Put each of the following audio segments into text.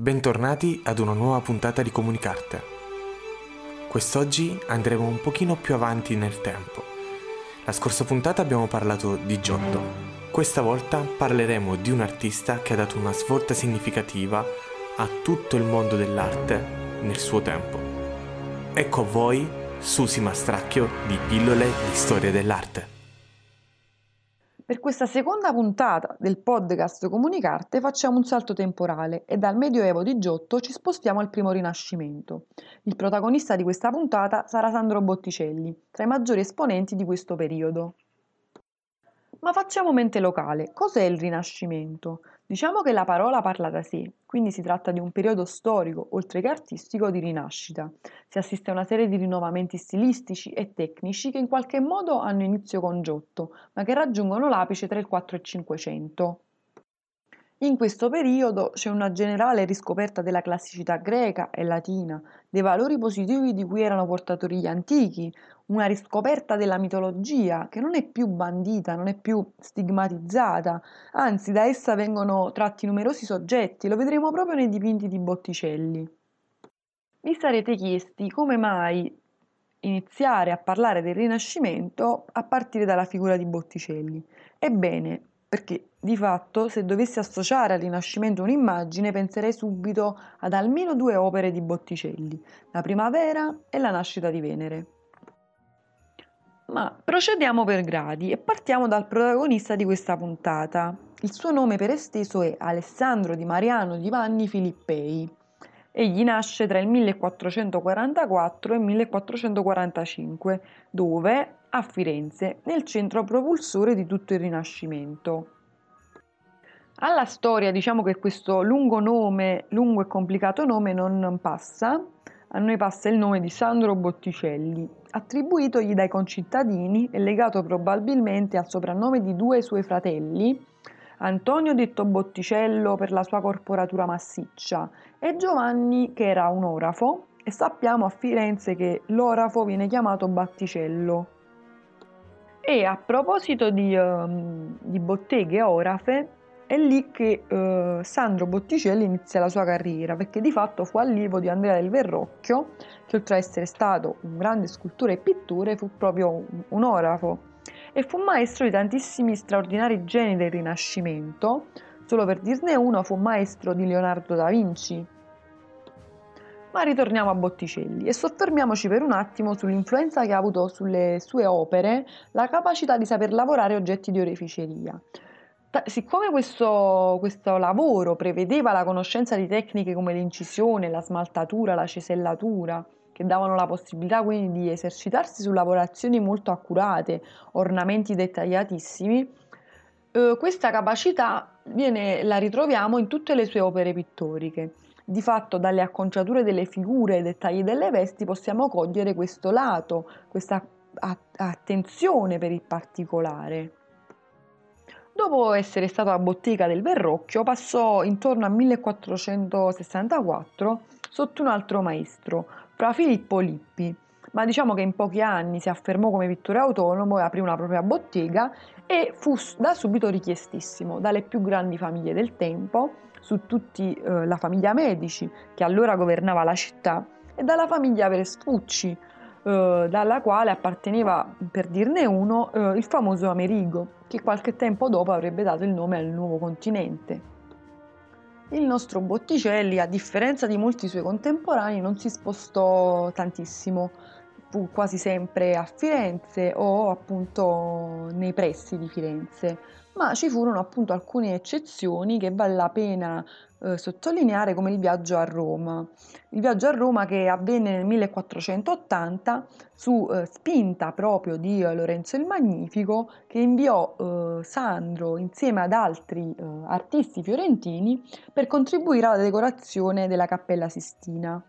Bentornati ad una nuova puntata di Comunicarte. Quest'oggi andremo un pochino più avanti nel tempo. La scorsa puntata abbiamo parlato di Giotto. Questa volta parleremo di un artista che ha dato una svolta significativa a tutto il mondo dell'arte nel suo tempo. Ecco a voi Susi Mastracchio di Pillole di Storia dell'Arte. Per questa seconda puntata del podcast Comunicarte facciamo un salto temporale e dal Medioevo di Giotto ci spostiamo al primo Rinascimento. Il protagonista di questa puntata sarà Sandro Botticelli, tra i maggiori esponenti di questo periodo. Ma facciamo mente locale. Cos'è il Rinascimento? Diciamo che la parola parla da sé, quindi si tratta di un periodo storico, oltre che artistico, di rinascita. Si assiste a una serie di rinnovamenti stilistici e tecnici che in qualche modo hanno inizio con Giotto, ma che raggiungono l'apice tra il 4 e il 500. In questo periodo c'è una generale riscoperta della classicità greca e latina, dei valori positivi di cui erano portatori gli antichi, una riscoperta della mitologia che non è più bandita, non è più stigmatizzata, anzi da essa vengono tratti numerosi soggetti, lo vedremo proprio nei dipinti di Botticelli. Vi sarete chiesti come mai iniziare a parlare del Rinascimento a partire dalla figura di Botticelli. Ebbene, perché di fatto se dovessi associare al Rinascimento un'immagine penserei subito ad almeno due opere di Botticelli, La primavera e La nascita di Venere. Ma procediamo per gradi e partiamo dal protagonista di questa puntata. Il suo nome per esteso è Alessandro di Mariano di Vanni Filippei. Egli nasce tra il 1444 e il 1445, dove a Firenze, nel centro propulsore di tutto il Rinascimento. Alla storia diciamo che questo lungo nome, lungo e complicato nome non passa, a noi passa il nome di Sandro Botticelli, attribuitogli dai concittadini e legato probabilmente al soprannome di due suoi fratelli, Antonio detto Botticello per la sua corporatura massiccia e Giovanni che era un orafo e sappiamo a Firenze che l'orafo viene chiamato Batticello. E a proposito di, uh, di botteghe orafe, è lì che uh, Sandro Botticelli inizia la sua carriera, perché di fatto fu allievo di Andrea del Verrocchio, che oltre ad essere stato un grande scultore e pittore, fu proprio un, un orafo e fu maestro di tantissimi straordinari geni del Rinascimento. Solo per dirne uno, fu maestro di Leonardo da Vinci, ma ritorniamo a Botticelli e soffermiamoci per un attimo sull'influenza che ha avuto sulle sue opere la capacità di saper lavorare oggetti di oreficeria. Siccome questo, questo, lavoro prevedeva la conoscenza di tecniche come l'incisione, la smaltatura, la cesellatura, che davano la possibilità quindi di esercitarsi su lavorazioni molto accurate, ornamenti dettagliatissimi, eh, questa capacità viene, la ritroviamo in tutte le sue opere pittoriche. Di fatto dalle acconciature delle figure e dettagli delle vesti possiamo cogliere questo lato, questa attenzione per il particolare. Dopo essere stato a bottega del Verrocchio, passò intorno al 1464 sotto un altro maestro, Fra Filippo Lippi, ma diciamo che in pochi anni si affermò come pittore autonomo e aprì una propria bottega e fu da subito richiestissimo dalle più grandi famiglie del tempo, su tutti eh, la famiglia Medici, che allora governava la città, e dalla famiglia Vespucci, eh, dalla quale apparteneva, per dirne uno, eh, il famoso Amerigo, che qualche tempo dopo avrebbe dato il nome al nuovo continente. Il nostro Botticelli, a differenza di molti suoi contemporanei, non si spostò tantissimo, fu quasi sempre a Firenze o appunto nei pressi di Firenze ma ci furono appunto alcune eccezioni che vale la pena eh, sottolineare come il viaggio a Roma. Il viaggio a Roma che avvenne nel 1480 su eh, spinta proprio di eh, Lorenzo il Magnifico che inviò eh, Sandro insieme ad altri eh, artisti fiorentini per contribuire alla decorazione della Cappella Sistina.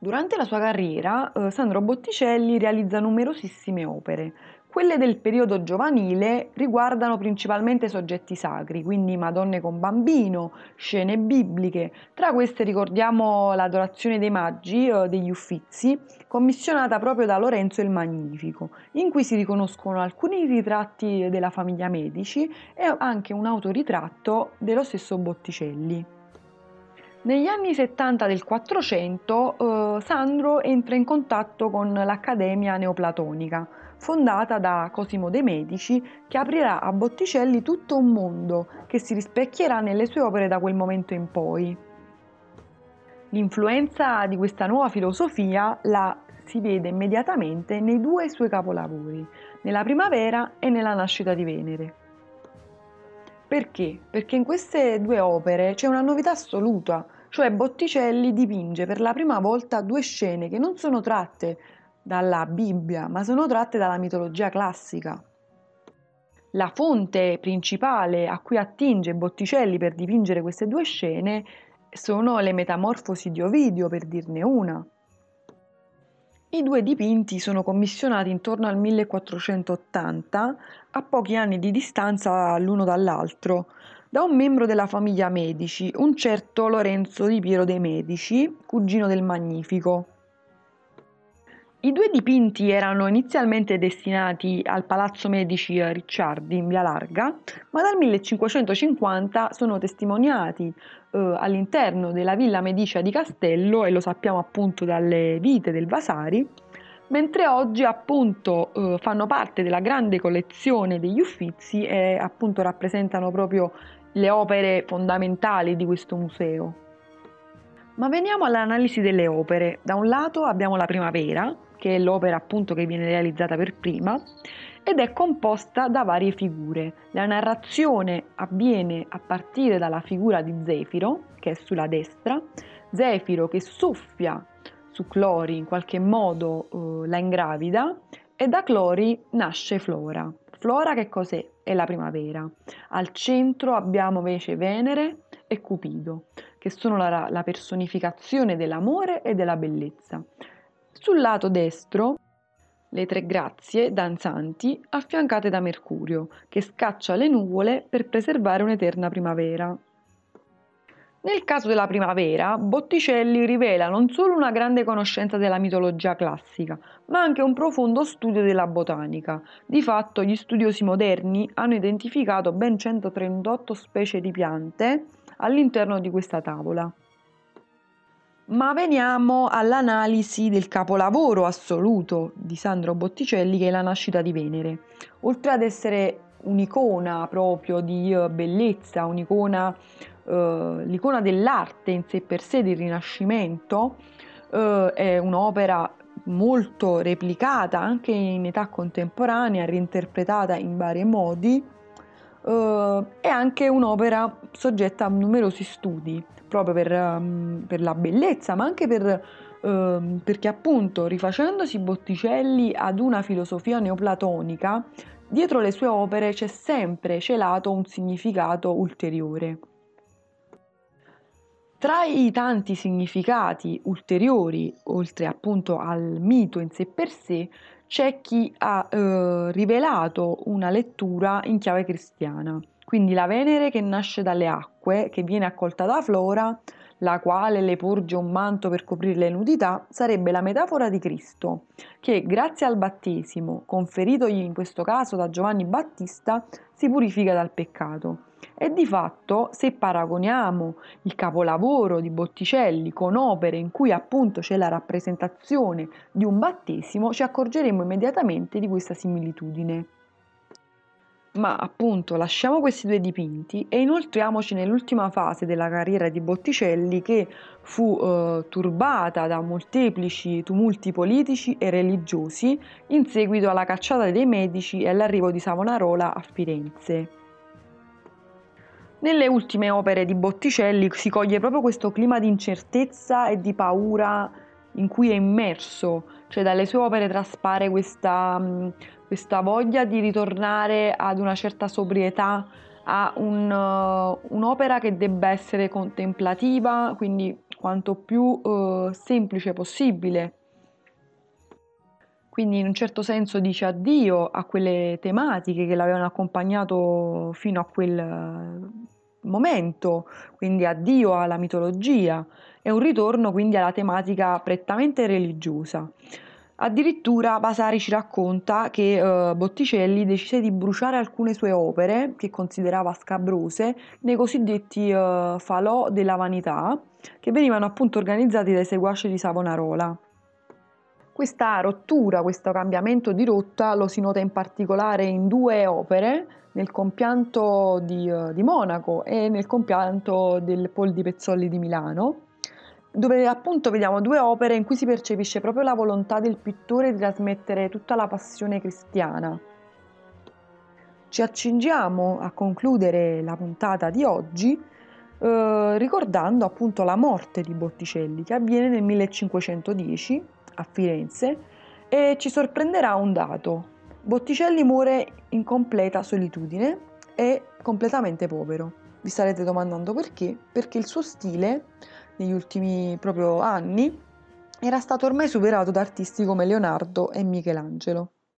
Durante la sua carriera, eh, Sandro Botticelli realizza numerosissime opere, quelle del periodo giovanile riguardano principalmente soggetti sacri, quindi Madonne con bambino, scene bibliche. Tra queste ricordiamo l'adorazione dei Maggi, eh, degli Uffizi, commissionata proprio da Lorenzo il Magnifico, in cui si riconoscono alcuni ritratti della famiglia Medici e anche un autoritratto dello stesso Botticelli. Negli anni 70 del 400 eh, Sandro entra in contatto con l'Accademia Neoplatonica, fondata da Cosimo de' Medici, che aprirà a Botticelli tutto un mondo che si rispecchierà nelle sue opere da quel momento in poi. L'influenza di questa nuova filosofia la si vede immediatamente nei due suoi capolavori, nella primavera e nella nascita di Venere. Perché? Perché in queste due opere c'è una novità assoluta, cioè Botticelli dipinge per la prima volta due scene che non sono tratte dalla Bibbia, ma sono tratte dalla mitologia classica. La fonte principale a cui attinge Botticelli per dipingere queste due scene sono le Metamorfosi di Ovidio, per dirne una. I due dipinti sono commissionati intorno al 1480, a pochi anni di distanza l'uno dall'altro, da un membro della famiglia Medici, un certo Lorenzo di Piero dei Medici, cugino del Magnifico. I due dipinti erano inizialmente destinati al Palazzo Medici Ricciardi in Via Larga, ma dal 1550 sono testimoniati eh, all'interno della Villa Medicia di Castello e lo sappiamo appunto dalle vite del Vasari, mentre oggi appunto eh, fanno parte della grande collezione degli Uffizi e appunto rappresentano proprio le opere fondamentali di questo museo. Ma veniamo all'analisi delle opere. Da un lato abbiamo la primavera, che è l'opera appunto che viene realizzata per prima, ed è composta da varie figure. La narrazione avviene a partire dalla figura di Zefiro, che è sulla destra, Zefiro che soffia su Clori in qualche modo eh, la ingravida e da Clori nasce Flora. Flora che cos'è? È la primavera. Al centro abbiamo invece Venere e Cupido, che sono la, la personificazione dell'amore e della bellezza. Sul lato destro le tre grazie danzanti affiancate da Mercurio, che scaccia le nuvole per preservare un'eterna primavera. Nel caso della primavera, Botticelli rivela non solo una grande conoscenza della mitologia classica, ma anche un profondo studio della botanica. Di fatto, gli studiosi moderni hanno identificato ben 138 specie di piante all'interno di questa tavola. Ma veniamo all'analisi del capolavoro assoluto di Sandro Botticelli che è la nascita di Venere. Oltre ad essere un'icona proprio di eh, bellezza, un'icona, eh, l'icona dell'arte in sé per sé, del Rinascimento, eh, è un'opera molto replicata anche in età contemporanea, reinterpretata in vari modi, eh, è anche un'opera soggetta a numerosi studi proprio per, um, per la bellezza, ma anche per, uh, perché appunto rifacendosi Botticelli ad una filosofia neoplatonica, dietro le sue opere c'è sempre celato un significato ulteriore. Tra i tanti significati ulteriori, oltre appunto al mito in sé per sé, c'è chi ha eh, rivelato una lettura in chiave cristiana. Quindi la Venere che nasce dalle acque, che viene accolta da Flora, la quale le porge un manto per coprire le nudità, sarebbe la metafora di Cristo, che grazie al battesimo, conferitogli in questo caso da Giovanni Battista, si purifica dal peccato. E di fatto, se paragoniamo il capolavoro di Botticelli con opere in cui appunto c'è la rappresentazione di un battesimo, ci accorgeremo immediatamente di questa similitudine. Ma appunto lasciamo questi due dipinti e inoltriamoci nell'ultima fase della carriera di Botticelli che fu eh, turbata da molteplici tumulti politici e religiosi in seguito alla cacciata dei medici e all'arrivo di Savonarola a Firenze. Nelle ultime opere di Botticelli si coglie proprio questo clima di incertezza e di paura in cui è immerso, cioè dalle sue opere traspare questa questa voglia di ritornare ad una certa sobrietà, a un, uh, un'opera che debba essere contemplativa, quindi quanto più uh, semplice possibile. Quindi in un certo senso dice addio a quelle tematiche che l'avevano accompagnato fino a quel uh, momento, quindi addio alla mitologia e un ritorno quindi alla tematica prettamente religiosa. Addirittura Vasari ci racconta che uh, Botticelli decise di bruciare alcune sue opere, che considerava scabrose, nei cosiddetti uh, falò della vanità, che venivano appunto organizzati dai seguaci di Savonarola. Questa rottura, questo cambiamento di rotta lo si nota in particolare in due opere, nel compianto di, uh, di Monaco e nel compianto del Pol di Pezzolli di Milano, dove appunto vediamo due opere in cui si percepisce proprio la volontà del pittore di trasmettere tutta la passione cristiana. Ci accingiamo a concludere la puntata di oggi eh, ricordando appunto la morte di Botticelli che avviene nel 1510 a Firenze e ci sorprenderà un dato. Botticelli muore in completa solitudine e completamente povero. Vi starete domandando perché? Perché il suo stile negli ultimi proprio anni era stato ormai superato da artisti come Leonardo e Michelangelo.